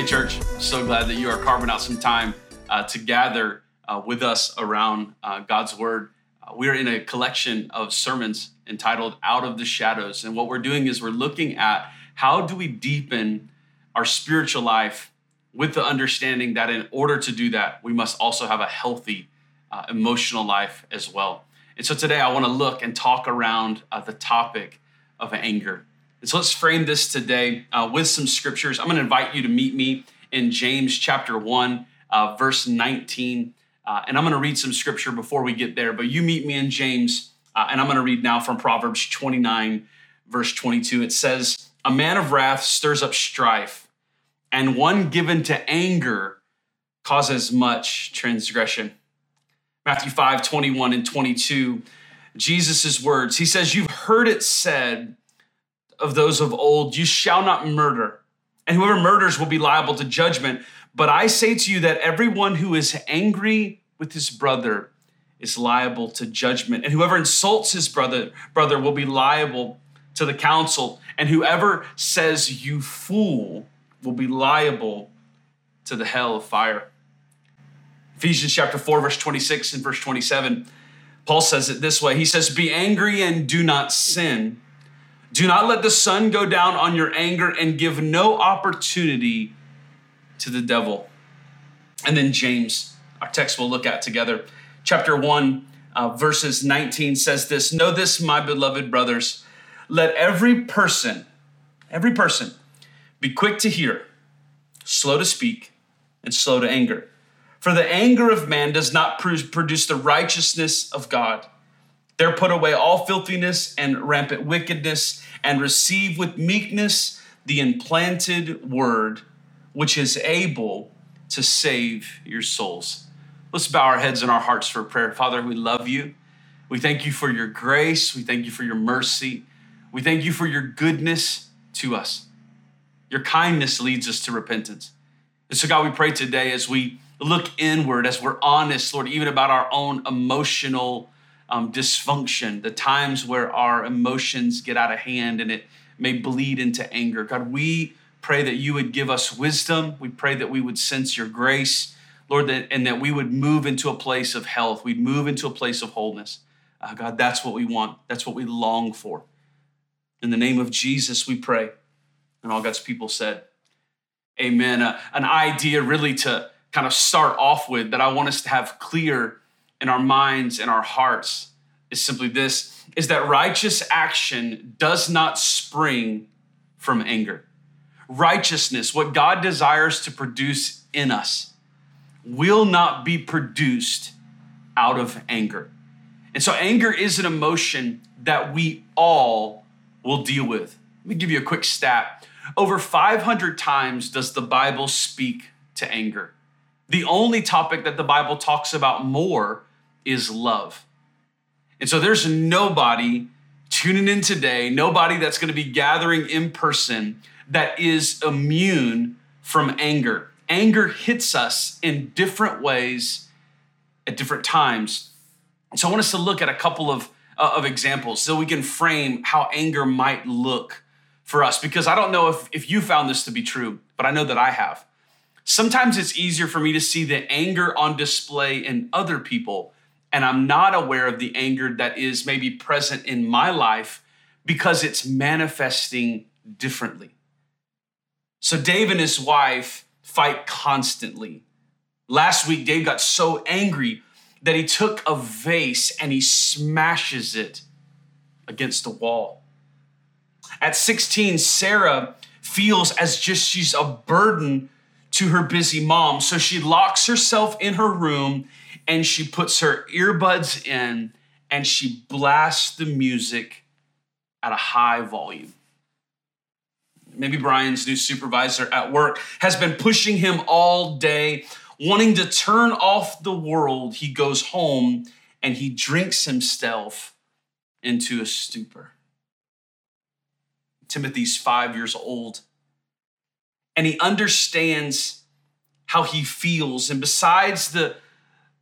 Hey, church, so glad that you are carving out some time uh, to gather uh, with us around uh, God's Word. Uh, we're in a collection of sermons entitled Out of the Shadows. And what we're doing is we're looking at how do we deepen our spiritual life with the understanding that in order to do that, we must also have a healthy uh, emotional life as well. And so today I want to look and talk around uh, the topic of anger. And so let's frame this today uh, with some scriptures. I'm going to invite you to meet me in James chapter 1, uh, verse 19. Uh, and I'm going to read some scripture before we get there, but you meet me in James, uh, and I'm going to read now from Proverbs 29, verse 22. It says, A man of wrath stirs up strife, and one given to anger causes much transgression. Matthew 5, 21 and 22, Jesus' words. He says, You've heard it said, of those of old, you shall not murder, and whoever murders will be liable to judgment. But I say to you that everyone who is angry with his brother is liable to judgment, and whoever insults his brother brother will be liable to the council, and whoever says you fool will be liable to the hell of fire. Ephesians chapter 4 verse 26 and verse 27 Paul says it this way. He says, Be angry and do not sin. Do not let the sun go down on your anger and give no opportunity to the devil. And then James, our text we'll look at together. Chapter 1, uh, verses 19 says this Know this, my beloved brothers. Let every person, every person, be quick to hear, slow to speak, and slow to anger. For the anger of man does not produce the righteousness of God. There put away all filthiness and rampant wickedness, and receive with meekness the implanted word, which is able to save your souls. Let's bow our heads and our hearts for prayer. Father, we love you. We thank you for your grace. We thank you for your mercy. We thank you for your goodness to us. Your kindness leads us to repentance. And so, God, we pray today as we look inward, as we're honest, Lord, even about our own emotional um, dysfunction, the times where our emotions get out of hand and it may bleed into anger. God, we pray that you would give us wisdom. We pray that we would sense your grace, Lord, that, and that we would move into a place of health. We'd move into a place of wholeness. Uh, God, that's what we want. That's what we long for. In the name of Jesus, we pray. And all God's people said, Amen. Uh, an idea really to kind of start off with that I want us to have clear in our minds and our hearts is simply this is that righteous action does not spring from anger. Righteousness, what God desires to produce in us, will not be produced out of anger. And so, anger is an emotion that we all will deal with. Let me give you a quick stat. Over 500 times does the Bible speak to anger. The only topic that the Bible talks about more is love. And so there's nobody tuning in today, nobody that's going to be gathering in person that is immune from anger. Anger hits us in different ways at different times. So I want us to look at a couple of, uh, of examples so we can frame how anger might look for us. Because I don't know if, if you found this to be true, but I know that I have. Sometimes it's easier for me to see the anger on display in other people and I'm not aware of the anger that is maybe present in my life because it's manifesting differently. So Dave and his wife fight constantly. Last week, Dave got so angry that he took a vase and he smashes it against the wall. At 16, Sarah feels as just she's a burden to her busy mom. So she locks herself in her room and she puts her earbuds in and she blasts the music at a high volume. Maybe Brian's new supervisor at work has been pushing him all day, wanting to turn off the world. He goes home and he drinks himself into a stupor. Timothy's five years old, and he understands how he feels. And besides the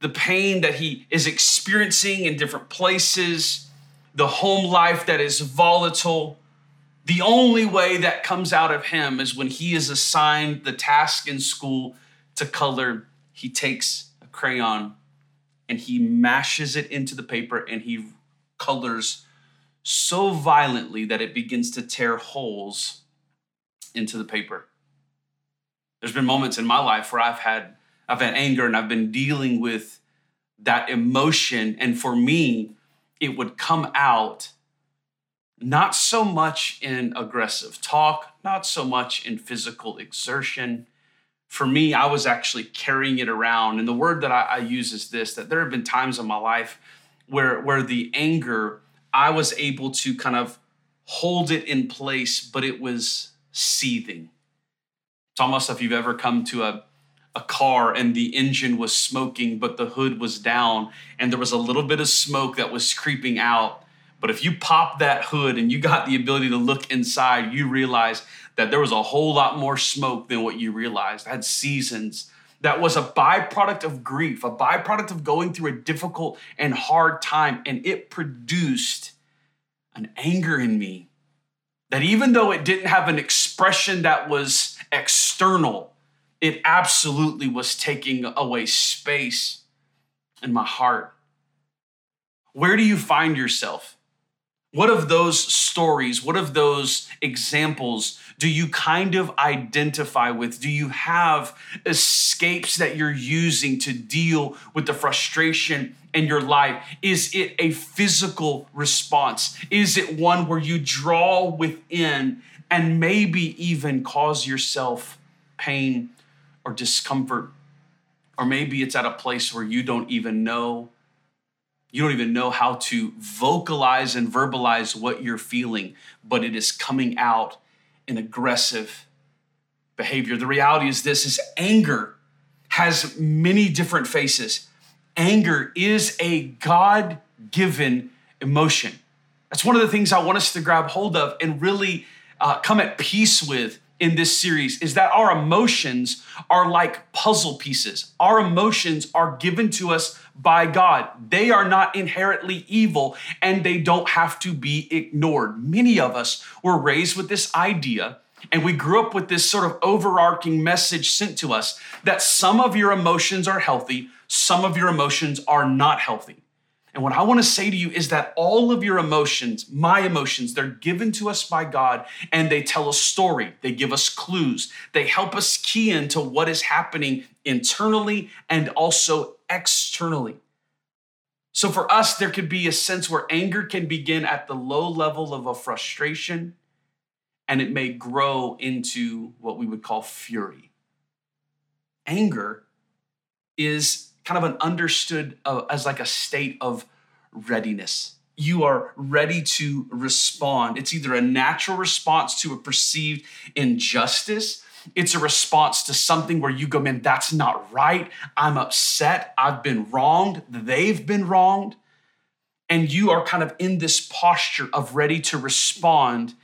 the pain that he is experiencing in different places, the home life that is volatile, The only way that comes out of him is when he is assigned the task in school to color. He takes a crayon and he mashes it into the paper and he colors so violently that it begins to tear holes into the paper. There's been moments in my life where I've had I've had anger and I've been dealing with that emotion and for me it would come out not so much in aggressive talk, not so much in physical exertion. For me, I was actually carrying it around. And the word that I, I, use is this that there have been times in my life where, where the anger, I was able to kind of hold it in place, but it was seething. It's almost if you've ever come to a, a car and the engine was smoking, but the hood was down, and there was a little bit of smoke that was creeping out but if you pop that hood and you got the ability to look inside, you realize that there was a whole lot more smoke than what you realized. I had seasons that was a byproduct of grief, a byproduct of going through a difficult and hard time. And it produced an anger in me that even though it didn't have an expression that was external, it absolutely was taking away space in my heart. Where do you find yourself? What of those stories, what of those examples do you kind of identify with? Do you have escapes that you're using to deal with the frustration in your life? Is it a physical response? Is it one where you draw within and maybe even cause yourself pain or discomfort? Or maybe it's at a place where you don't even know you don't even know how to vocalize and verbalize what you're feeling, but it is coming out in aggressive behavior. The reality is this is anger has many different faces. Anger is a God-given emotion. That's one of the things I want us to grab hold of and really uh, come at peace with in this series is that our emotions are like puzzle pieces. Our emotions are given to us by God. They are not inherently evil and they don't have to be ignored. Many of us were raised with this idea and we grew up with this sort of overarching message sent to us that some of your emotions are healthy, some of your emotions are not healthy. And what I want to say to you is that all of your emotions, my emotions, they're given to us by God and they tell a story. They give us clues. They help us key into what is happening internally and also externally. So for us, there could be a sense where anger can begin at the low level of a frustration and it may grow into what we would call fury. Anger is kind of an understood uh, as like a state of readiness. You are ready to respond. It's either a natural response to a perceived injustice, it's a response to something where you go, man, that's not right. I'm upset. I've been wronged. They've been wronged. And you are kind of in this posture of ready to respond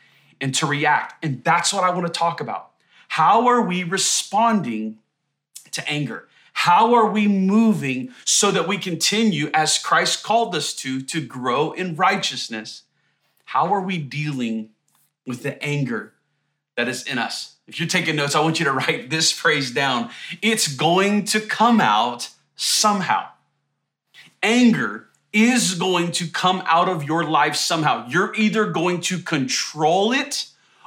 and to react. And that's what I want to talk about. How are we responding to anger? How are we moving so that we continue, as Christ called us to, to grow in righteousness? How are we dealing with the anger that is in us? If you're taking notes, I want you to write this phrase down. It's going to come out somehow. Anger is going to come out of your life somehow. You're either going to control it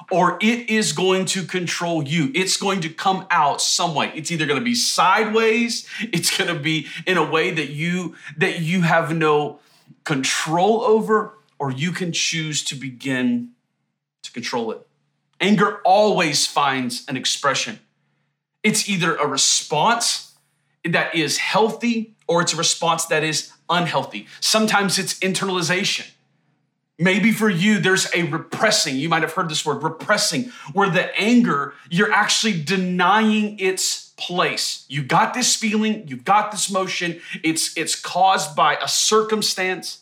or it is going to control you. It's going to come out some way. It's either going to be sideways, it's going to be in a way that you that you have no control over or you can choose to begin to control it. Anger always finds an expression. It's either a response that is healthy or it's a response that is unhealthy. Sometimes it's internalization. Maybe for you, there's a repressing. You might have heard this word repressing, where the anger, you're actually denying its place. You got this feeling, you've got this motion, it's, it's caused by a circumstance,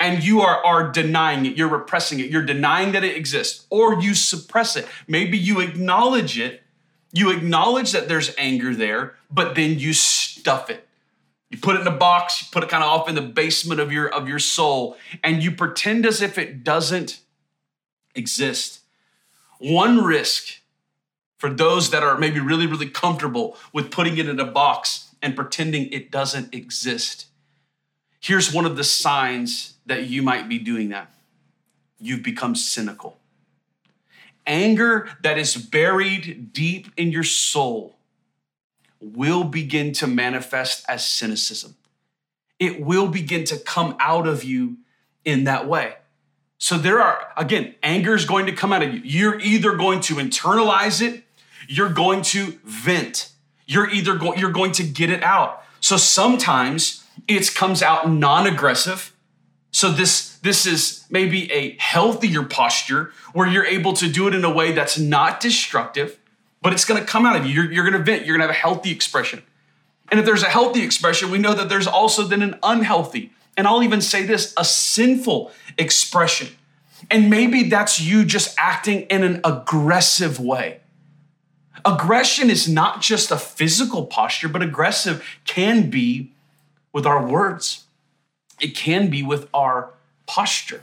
and you are, are denying it, you're repressing it, you're denying that it exists, or you suppress it. Maybe you acknowledge it, you acknowledge that there's anger there, but then you stuff it. You put it in a box, you put it kind of off in the basement of your of your soul, and you pretend as if it doesn't exist. one risk for those that are maybe really, really comfortable with putting it in a box and pretending it doesn't exist. Here's one of the signs that you might be doing that you've become cynical. Anger that is buried deep in your soul will begin to manifest as cynicism. It will begin to come out of you in that way. So there are, again, anger is going to come out of you. You're either going to internalize it, you're going to vent. You're either go- you're going to get it out. So sometimes it comes out non-aggressive. So this this is maybe a healthier posture where you're able to do it in a way that's not destructive, but it's going to come out of you. You're, you're going to vent. You're going to have a healthy expression. And if there's a healthy expression, we know that there's also then an unhealthy, and I'll even say this, a sinful expression. And maybe that's you just acting in an aggressive way. Aggression is not just a physical posture, but aggressive can be with our words. It can be with our posture.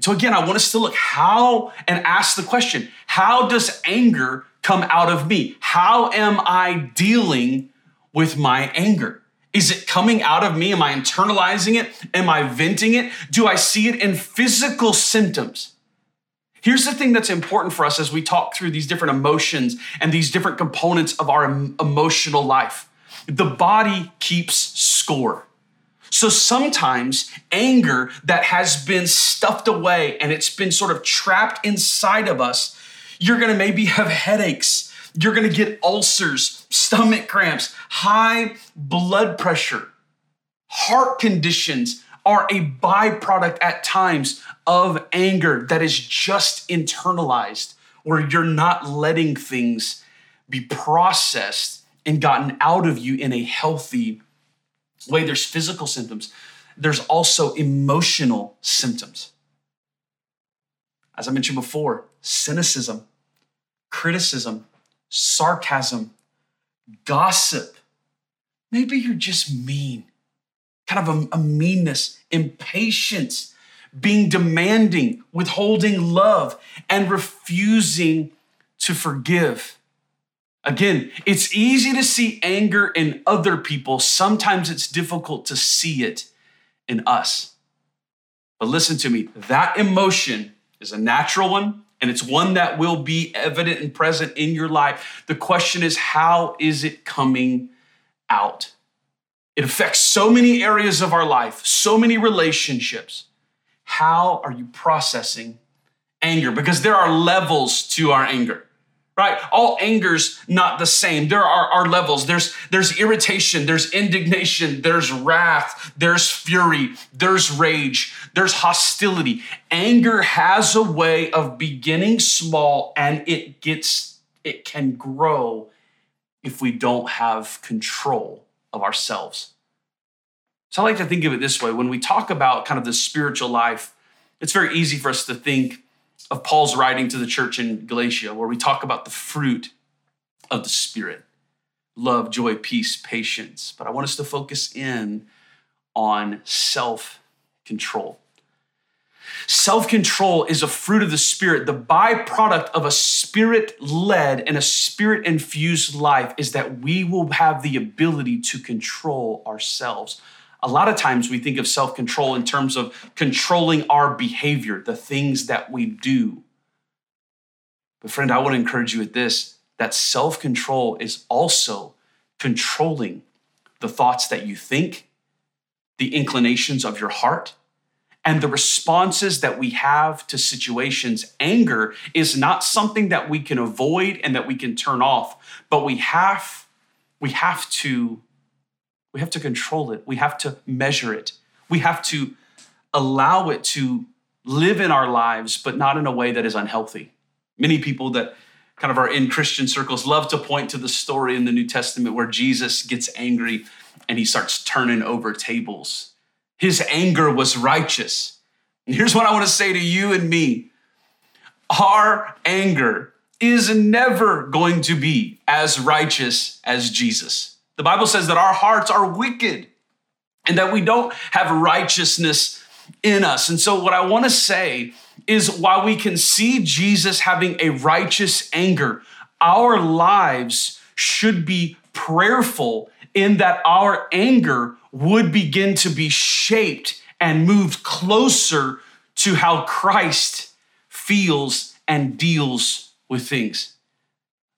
So again, I want us to look how and ask the question, how does anger come out of me? How am I dealing with my anger? Is it coming out of me? Am I internalizing it? Am I venting it? Do I see it in physical symptoms? Here's the thing that's important for us as we talk through these different emotions and these different components of our emotional life. The body keeps score. So sometimes anger that has been stuffed away and it's been sort of trapped inside of us, you're gonna maybe have headaches, you're gonna get ulcers, stomach cramps, high blood pressure, heart conditions are a byproduct at times of anger that is just internalized, where you're not letting things be processed and gotten out of you in a healthy way. There's physical symptoms, there's also emotional symptoms. As I mentioned before, cynicism, criticism, sarcasm, gossip. Maybe you're just mean, kind of a, a meanness, impatience, being demanding, withholding love, and refusing to forgive. Again, it's easy to see anger in other people. Sometimes it's difficult to see it in us. But listen to me that emotion is a natural one, and it's one that will be evident and present in your life. The question is, how is it coming out? It affects so many areas of our life, so many relationships. How are you processing anger? Because there are levels to our anger right? All anger's not the same. There are, are levels. There's there's irritation there's indignation there's wrath there's fury there's rage there's hostility. Anger has a way of beginning small and it gets it can grow if we don't have control of ourselves. So I like to think of it this way. When we talk about kind of the spiritual life, it's very easy for us to think of Paul's writing to the church in Galatia, where we talk about the fruit of the Spirit love, joy, peace, patience. But I want us to focus in on self control. Self control is a fruit of the Spirit. The byproduct of a spirit led and a spirit infused life is that we will have the ability to control ourselves a lot of times we think of self control in terms of controlling our behavior, the things that we do. But, friend, I want to encourage you with this that self control is also controlling the thoughts that you think, the inclinations of your heart, and the responses that we have to situations. Anger is not something that we can avoid and that we can turn off, but we have we have to we have to control it. We have to measure it. We have to allow it to live in our lives, but not in a way that is unhealthy. Many people that kind of are in Christian circles love to point to the story in the New Testament where Jesus gets angry and he starts turning over tables. His anger was righteous. And here's what I want to say to you and me our anger is never going to be as righteous as Jesus. The Bible says that our hearts are wicked and that we don't have righteousness in us. And so, what I want to say is while we can see Jesus having a righteous anger, our lives should be prayerful in that our anger would begin to be shaped and moved closer to how Christ feels and deals with things.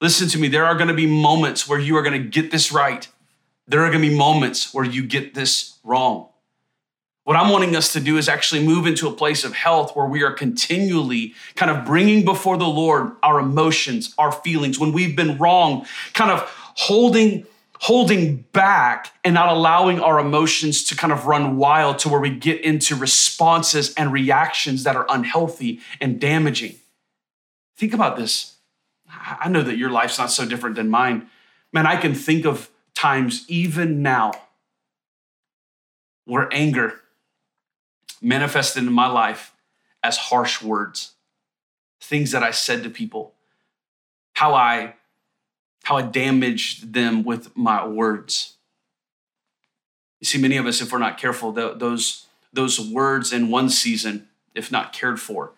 Listen to me, there are going to be moments where you are going to get this right. There are going to be moments where you get this wrong. What I'm wanting us to do is actually move into a place of health where we are continually kind of bringing before the Lord our emotions, our feelings, when we've been wrong, kind of holding holding back and not allowing our emotions to kind of run wild to where we get into responses and reactions that are unhealthy and damaging. Think about this. I know that your life's not so different than mine. Man, I can think of times even now where anger manifested in my life as harsh words, things that I said to people, how I how I damaged them with my words. You see, many of us, if we're not careful, those, those words in one season, if not cared for,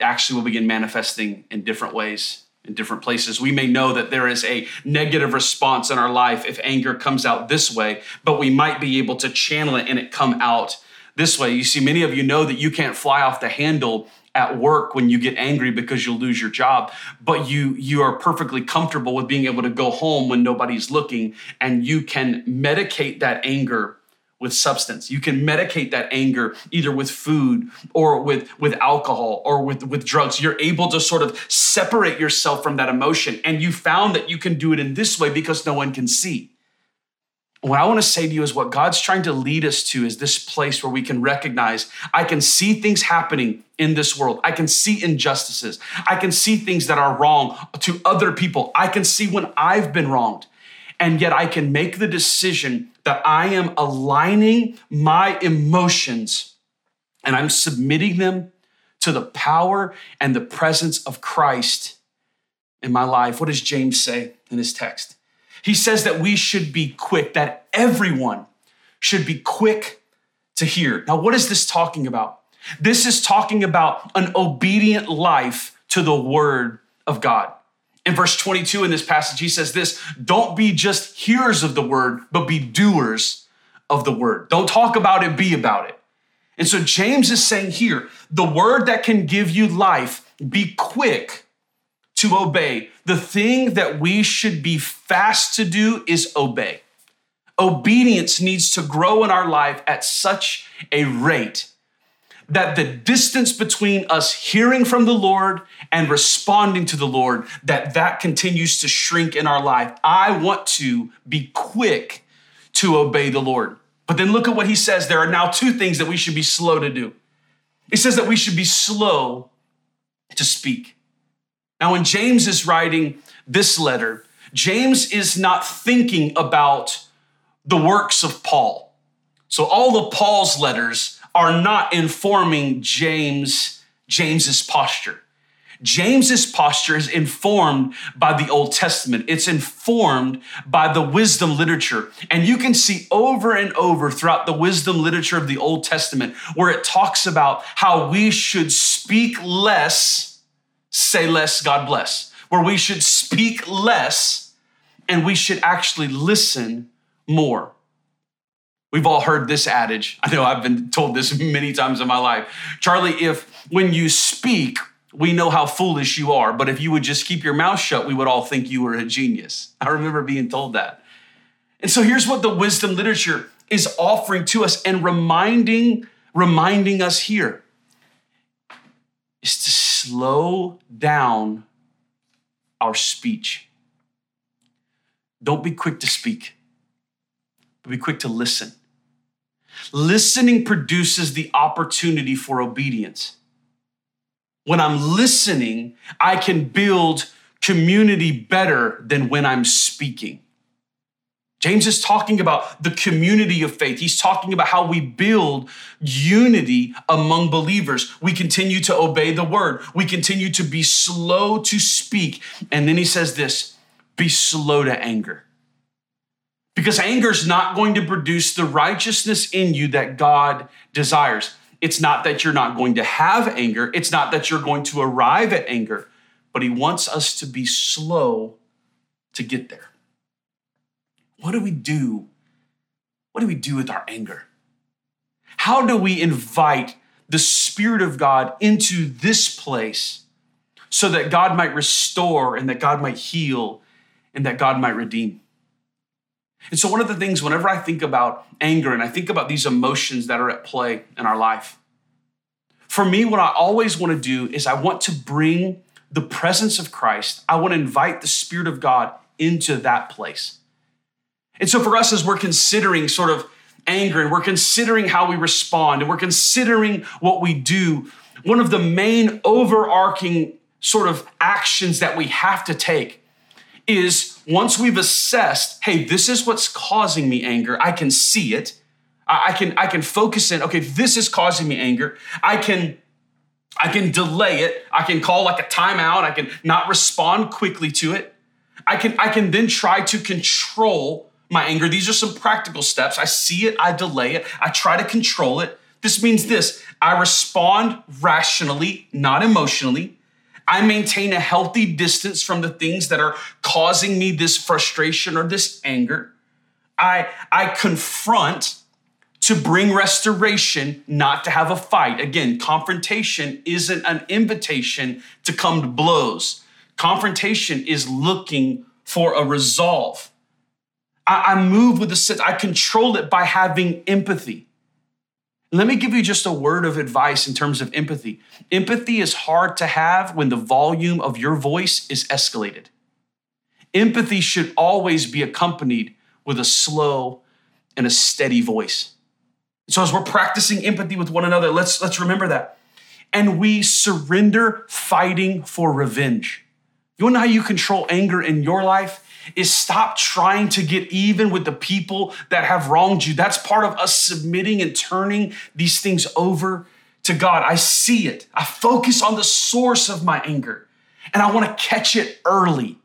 actually will begin manifesting in different ways in different places. We may know that there is a negative response in our life if anger comes out this way, but we might be able to channel it and it come out this way. You see, many of you know that you can't fly off the handle at work when you get angry because you'll lose your job but you you are perfectly comfortable with being able to go home when nobody's looking and you can medicate that anger with substance you can medicate that anger either with food or with with alcohol or with with drugs you're able to sort of separate yourself from that emotion and you found that you can do it in this way because no one can see what I want to say to you is what God's trying to lead us to is this place where we can recognize I can see things happening in this world. I can see injustices. I can see things that are wrong to other people. I can see when I've been wronged. And yet I can make the decision that I am aligning my emotions and I'm submitting them to the power and the presence of Christ in my life. What does James say in his text? He says that we should be quick, that everyone should be quick to hear. Now, what is this talking about? This is talking about an obedient life to the word of God. In verse 22 in this passage, he says this Don't be just hearers of the word, but be doers of the word. Don't talk about it, be about it. And so James is saying here the word that can give you life, be quick to obey. The thing that we should be fast to do is obey. Obedience needs to grow in our life at such a rate that the distance between us hearing from the Lord and responding to the Lord that that continues to shrink in our life. I want to be quick to obey the Lord. But then look at what he says. There are now two things that we should be slow to do. He says that we should be slow to speak. Now, when James is writing this letter, James is not thinking about the works of Paul. So all of Paul's letters are not informing James James's posture. James's posture is informed by the Old Testament. It's informed by the wisdom literature. And you can see over and over throughout the wisdom literature of the Old Testament where it talks about how we should speak less say less, God bless, where we should speak less and we should actually listen more. We've all heard this adage. I know I've been told this many times in my life. Charlie, if when you speak, we know how foolish you are, but if you would just keep your mouth shut, we would all think you were a genius. I remember being told that. And so here's what the wisdom literature is offering to us and reminding reminding us here is to slow down our speech. Don't be quick to speak, but be quick to listen. Listening produces the opportunity for obedience. When I'm listening, I can build community better than when I'm speaking. James is talking about the community of faith. He's talking about how we build unity among believers. We continue to obey the word. We continue to be slow to speak. And then he says this be slow to anger. Because anger is not going to produce the righteousness in you that God desires. It's not that you're not going to have anger, it's not that you're going to arrive at anger, but He wants us to be slow to get there. What do we do? What do we do with our anger? How do we invite the Spirit of God into this place so that God might restore and that God might heal and that God might redeem? And so, one of the things, whenever I think about anger and I think about these emotions that are at play in our life, for me, what I always want to do is I want to bring the presence of Christ, I want to invite the Spirit of God into that place. And so, for us, as we're considering sort of anger and we're considering how we respond and we're considering what we do, one of the main overarching sort of actions that we have to take is once we've assessed, hey, this is what's causing me anger, I can see it. I can I can focus in, okay, this is causing me anger. I can I can delay it. I can call like a timeout. I can not respond quickly to it. I can I can then try to control my anger. These are some practical steps. I see it, I delay it, I try to control it. This means this I respond rationally, not emotionally. I maintain a healthy distance from the things that are causing me this frustration or this anger. I, I confront to bring restoration, not to have a fight. Again, confrontation isn't an invitation to come to blows. Confrontation is looking for a resolve. I, I move with the sense, I control it by having empathy. Let me give you just a word of advice in terms of empathy. Empathy is hard to have when the volume of your voice is escalated. Empathy should always be accompanied with a slow and a steady voice. So as we're practicing empathy with one another, let's let's remember that. And we surrender fighting for revenge. You want to know how you control anger in your life? Is stop trying to get even with the people that have wronged you. That's part of us submitting and turning these things over to God. I see it. I focus on the source of my anger and I want to catch it early.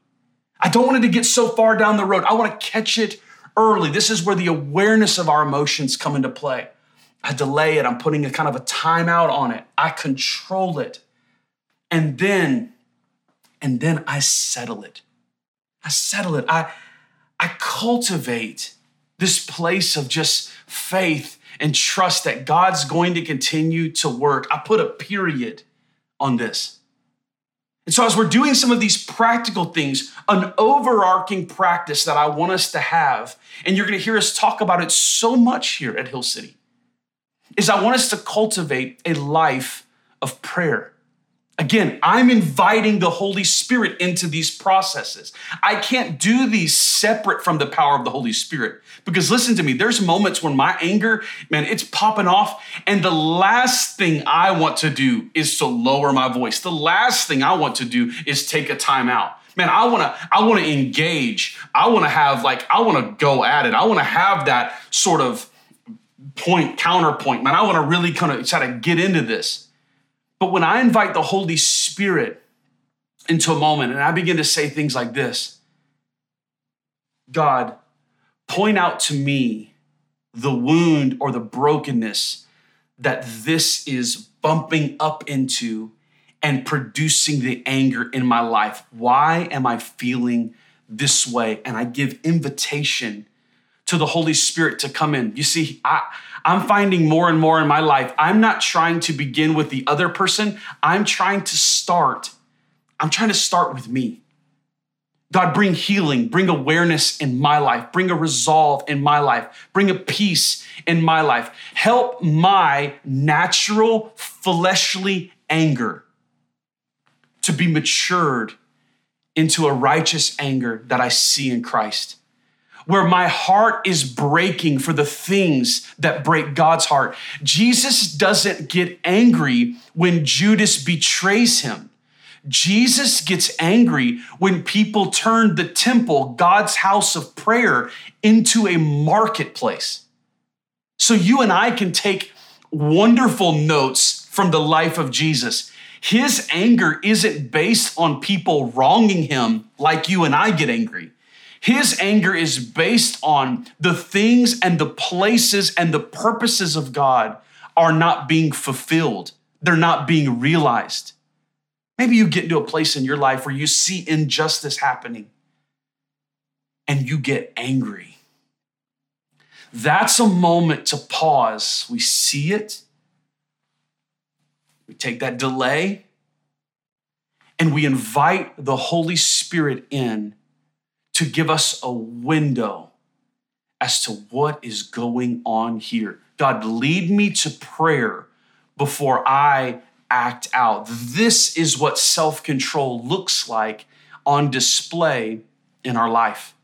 I don't want it to get so far down the road. I want to catch it early. This is where the awareness of our emotions come into play. I delay it. I'm putting a kind of a timeout on it. I control it. And then, and then I settle it. I settle it. I, I cultivate this place of just faith and trust that God's going to continue to work. I put a period on this. And so, as we're doing some of these practical things, an overarching practice that I want us to have, and you're going to hear us talk about it so much here at Hill City, is I want us to cultivate a life of prayer. Again, I'm inviting the Holy Spirit into these processes. I can't do these separate from the power of the Holy Spirit. Because listen to me, there's moments when my anger, man, it's popping off. And the last thing I want to do is to lower my voice. The last thing I want to do is take a time out. Man, I wanna, I wanna engage. I wanna have like, I wanna go at it. I wanna have that sort of point, counterpoint. Man, I wanna really kind of try to get into this. But when I invite the Holy Spirit into a moment and I begin to say things like this God, point out to me the wound or the brokenness that this is bumping up into and producing the anger in my life. Why am I feeling this way? And I give invitation to the Holy Spirit to come in. You see, I, I'm finding more and more in my life, I'm not trying to begin with the other person. I'm trying to start. I'm trying to start with me. God, bring healing, bring awareness in my life, bring a resolve in my life, bring a peace in my life. Help my natural fleshly anger to be matured into a righteous anger that I see in Christ where my heart is breaking for the things that break God's heart. Jesus doesn't get angry when Judas betrays him. Jesus gets angry when people turn the temple, God's house of prayer, into a marketplace. So you and I can take wonderful notes from the life of Jesus. His anger isn't based on people wronging him like you and I get angry. His anger is based on the things and the places and the purposes of God are not being fulfilled, they're not being realized. Maybe you get into a place in your life where you see injustice happening and you get angry. That's a moment to pause. We see it, we take that delay, and we invite the Holy Spirit in to give us a window as to what is going on here. God, lead me to prayer before I act out. This is what self control looks like on display in our life.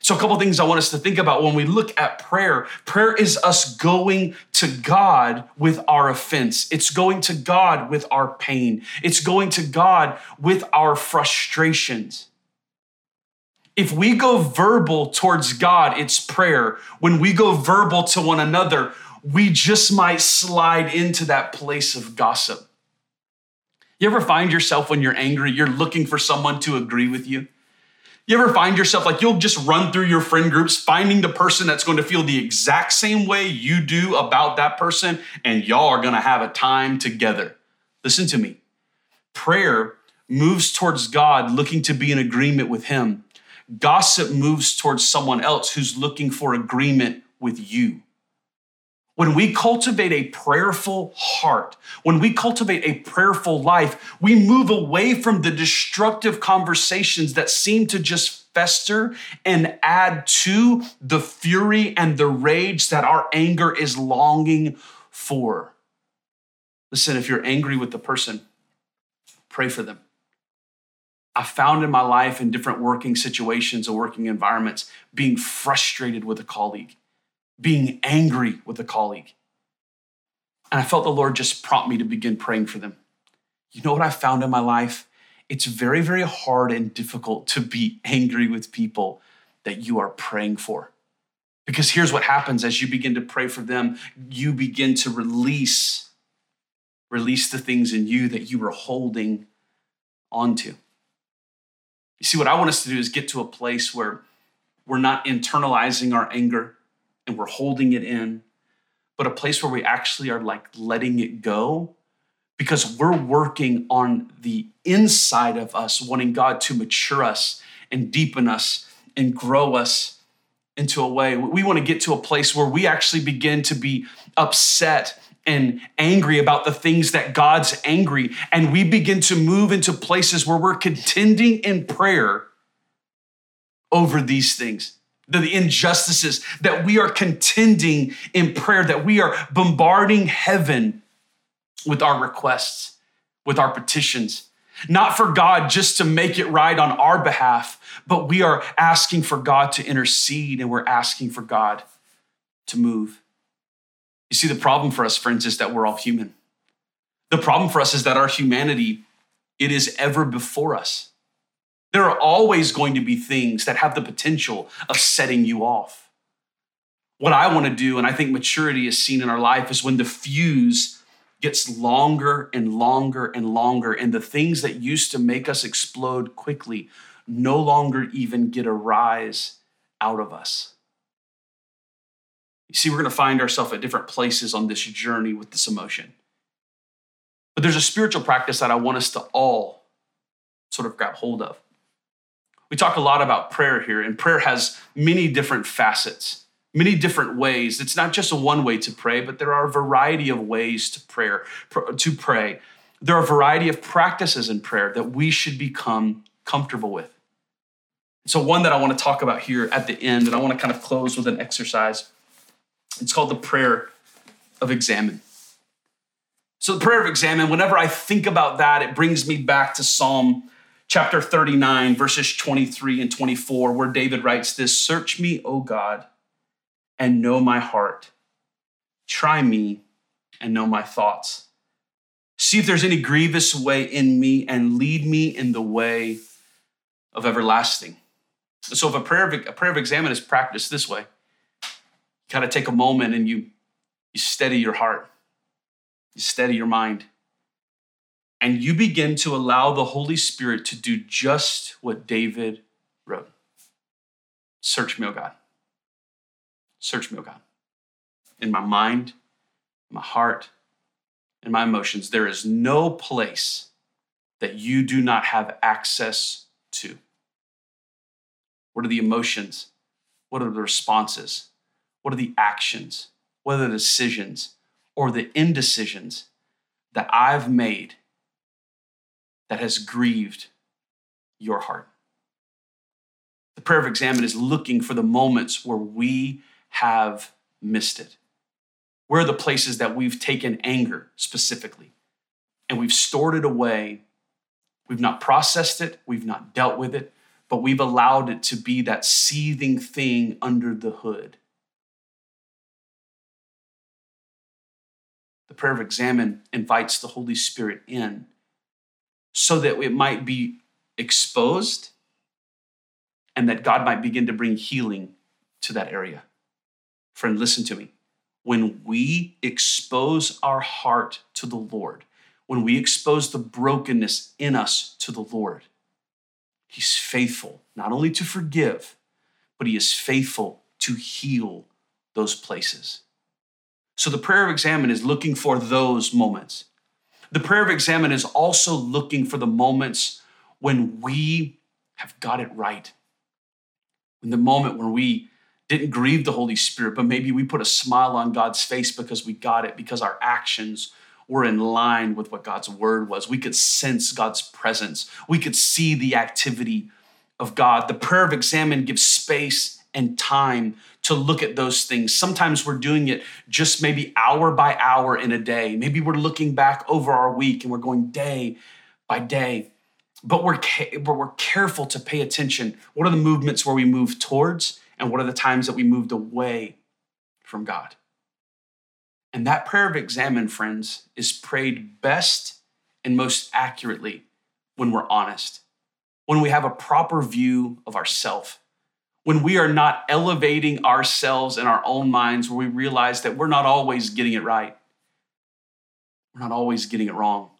So, a couple things I want us to think about when we look at prayer. Prayer is us going to God with our offense, it's going to God with our pain, it's going to God with our frustrations. If we go verbal towards God, it's prayer. When we go verbal to one another, we just might slide into that place of gossip. You ever find yourself when you're angry, you're looking for someone to agree with you? You ever find yourself like you'll just run through your friend groups, finding the person that's going to feel the exact same way you do about that person, and y'all are going to have a time together? Listen to me. Prayer moves towards God looking to be in agreement with Him. Gossip moves towards someone else who's looking for agreement with you. When we cultivate a prayerful heart, when we cultivate a prayerful life, we move away from the destructive conversations that seem to just fester and add to the fury and the rage that our anger is longing for. Listen, if you're angry with the person, pray for them. I found in my life in different working situations and working environments being frustrated with a colleague being angry with a colleague. And I felt the Lord just prompt me to begin praying for them. You know what I found in my life? It's very, very hard and difficult to be angry with people that you are praying for. Because here's what happens as you begin to pray for them, you begin to release release the things in you that you were holding onto. You see what I want us to do is get to a place where we're not internalizing our anger, and we're holding it in, but a place where we actually are like letting it go because we're working on the inside of us, wanting God to mature us and deepen us and grow us into a way. We want to get to a place where we actually begin to be upset and angry about the things that God's angry. And we begin to move into places where we're contending in prayer over these things the injustices, that we are contending in prayer, that we are bombarding heaven with our requests, with our petitions. Not for God just to make it right on our behalf, but we are asking for God to intercede and we're asking for God to move. You see, the problem for us, friends, is that we're all human. The problem for us is that our humanity, it is ever before us. There are always going to be things that have the potential of setting you off. What I want to do, and I think maturity is seen in our life, is when the fuse gets longer and longer and longer, and the things that used to make us explode quickly no longer even get a rise out of us. You see, we're going to find ourselves at different places on this journey with this emotion. But there's a spiritual practice that I want us to all sort of grab hold of. We talk a lot about prayer here, and prayer has many different facets, many different ways. It's not just a one way to pray, but there are a variety of ways to prayer to pray. There are a variety of practices in prayer that we should become comfortable with. So, one that I want to talk about here at the end, and I want to kind of close with an exercise. It's called the prayer of examen. So, the prayer of examen, whenever I think about that, it brings me back to Psalm chapter 39, verses 23 and 24, where David writes this Search me, O God, and know my heart. Try me and know my thoughts. See if there's any grievous way in me and lead me in the way of everlasting. So, if a prayer of, a prayer of examen is practiced this way, kind of take a moment and you, you steady your heart, you steady your mind and you begin to allow the Holy Spirit to do just what David wrote Search me, O God. Search me, O God. In my mind, my heart, and my emotions, there is no place that you do not have access to. What are the emotions? What are the responses? What are the actions? What are the decisions or the indecisions that I've made that has grieved your heart? The prayer of examen is looking for the moments where we have missed it. Where are the places that we've taken anger specifically and we've stored it away? We've not processed it, we've not dealt with it, but we've allowed it to be that seething thing under the hood. The prayer of examen invites the Holy Spirit in so that it might be exposed and that God might begin to bring healing to that area. Friend, listen to me. When we expose our heart to the Lord, when we expose the brokenness in us to the Lord, He's faithful not only to forgive, but He is faithful to heal those places. So the prayer of examen is looking for those moments. The prayer of examen is also looking for the moments when we have got it right. In the moment where we didn't grieve the Holy Spirit, but maybe we put a smile on God's face because we got it, because our actions were in line with what God's word was. We could sense God's presence, we could see the activity of God. The prayer of examen gives space and time to look at those things. Sometimes we're doing it just maybe hour by hour in a day. Maybe we're looking back over our week and we're going day by day. But we're, but we're careful to pay attention. What are the movements where we move towards and what are the times that we moved away from God? And that prayer of examen, friends, is prayed best and most accurately when we're honest, when we have a proper view of ourself, when we are not elevating ourselves in our own minds, where we realize that we're not always getting it right. We're not always getting it wrong.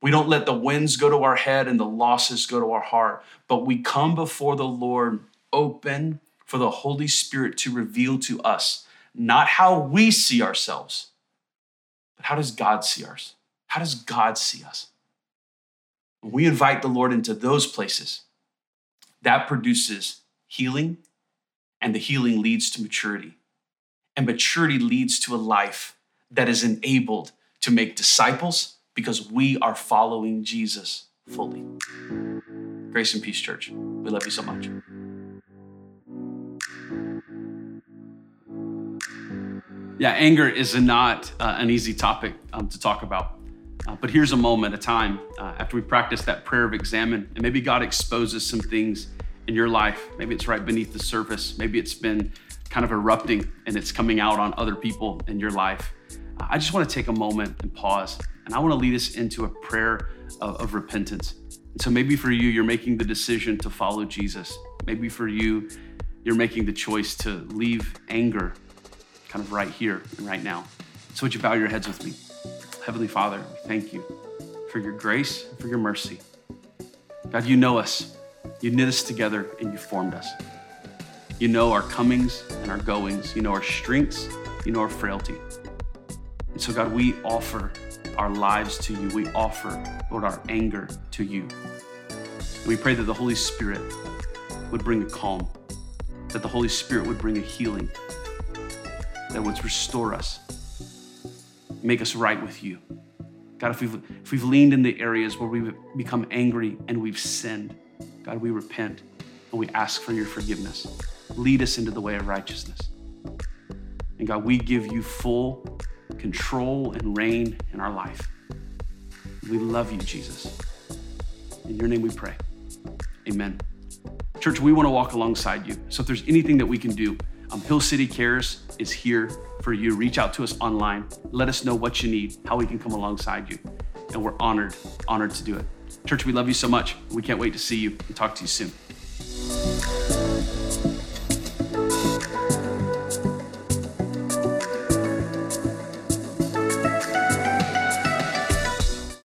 We don't let the wins go to our head and the losses go to our heart, but we come before the Lord open for the Holy Spirit to reveal to us not how we see ourselves, but how does God see us? How does God see us? When we invite the Lord into those places, that produces healing, and the healing leads to maturity. And maturity leads to a life that is enabled to make disciples because we are following Jesus fully. Grace and Peace Church, we love you so much. Yeah, anger is not uh, an easy topic um, to talk about. Uh, but here's a moment, a time uh, after we practice that prayer of examen, and maybe God exposes some things in your life. Maybe it's right beneath the surface. Maybe it's been kind of erupting and it's coming out on other people in your life. I just want to take a moment and pause, and I want to lead us into a prayer of, of repentance. And so maybe for you, you're making the decision to follow Jesus. Maybe for you, you're making the choice to leave anger kind of right here and right now. So, would you bow your heads with me? Heavenly Father, thank you for your grace for your mercy. God, you know us. You knit us together and you formed us. You know our comings and our goings. You know our strengths. You know our frailty. And so, God, we offer our lives to you. We offer, Lord, our anger to you. And we pray that the Holy Spirit would bring a calm, that the Holy Spirit would bring a healing, that would restore us, make us right with you. God, if we've, if we've leaned in the areas where we've become angry and we've sinned, God, we repent and we ask for your forgiveness. Lead us into the way of righteousness. And God, we give you full control and reign in our life. We love you, Jesus. In your name we pray. Amen. Church, we want to walk alongside you. So if there's anything that we can do, um, Hill City Cares is here for you. Reach out to us online. Let us know what you need, how we can come alongside you. And we're honored, honored to do it. Church, we love you so much. We can't wait to see you and talk to you soon.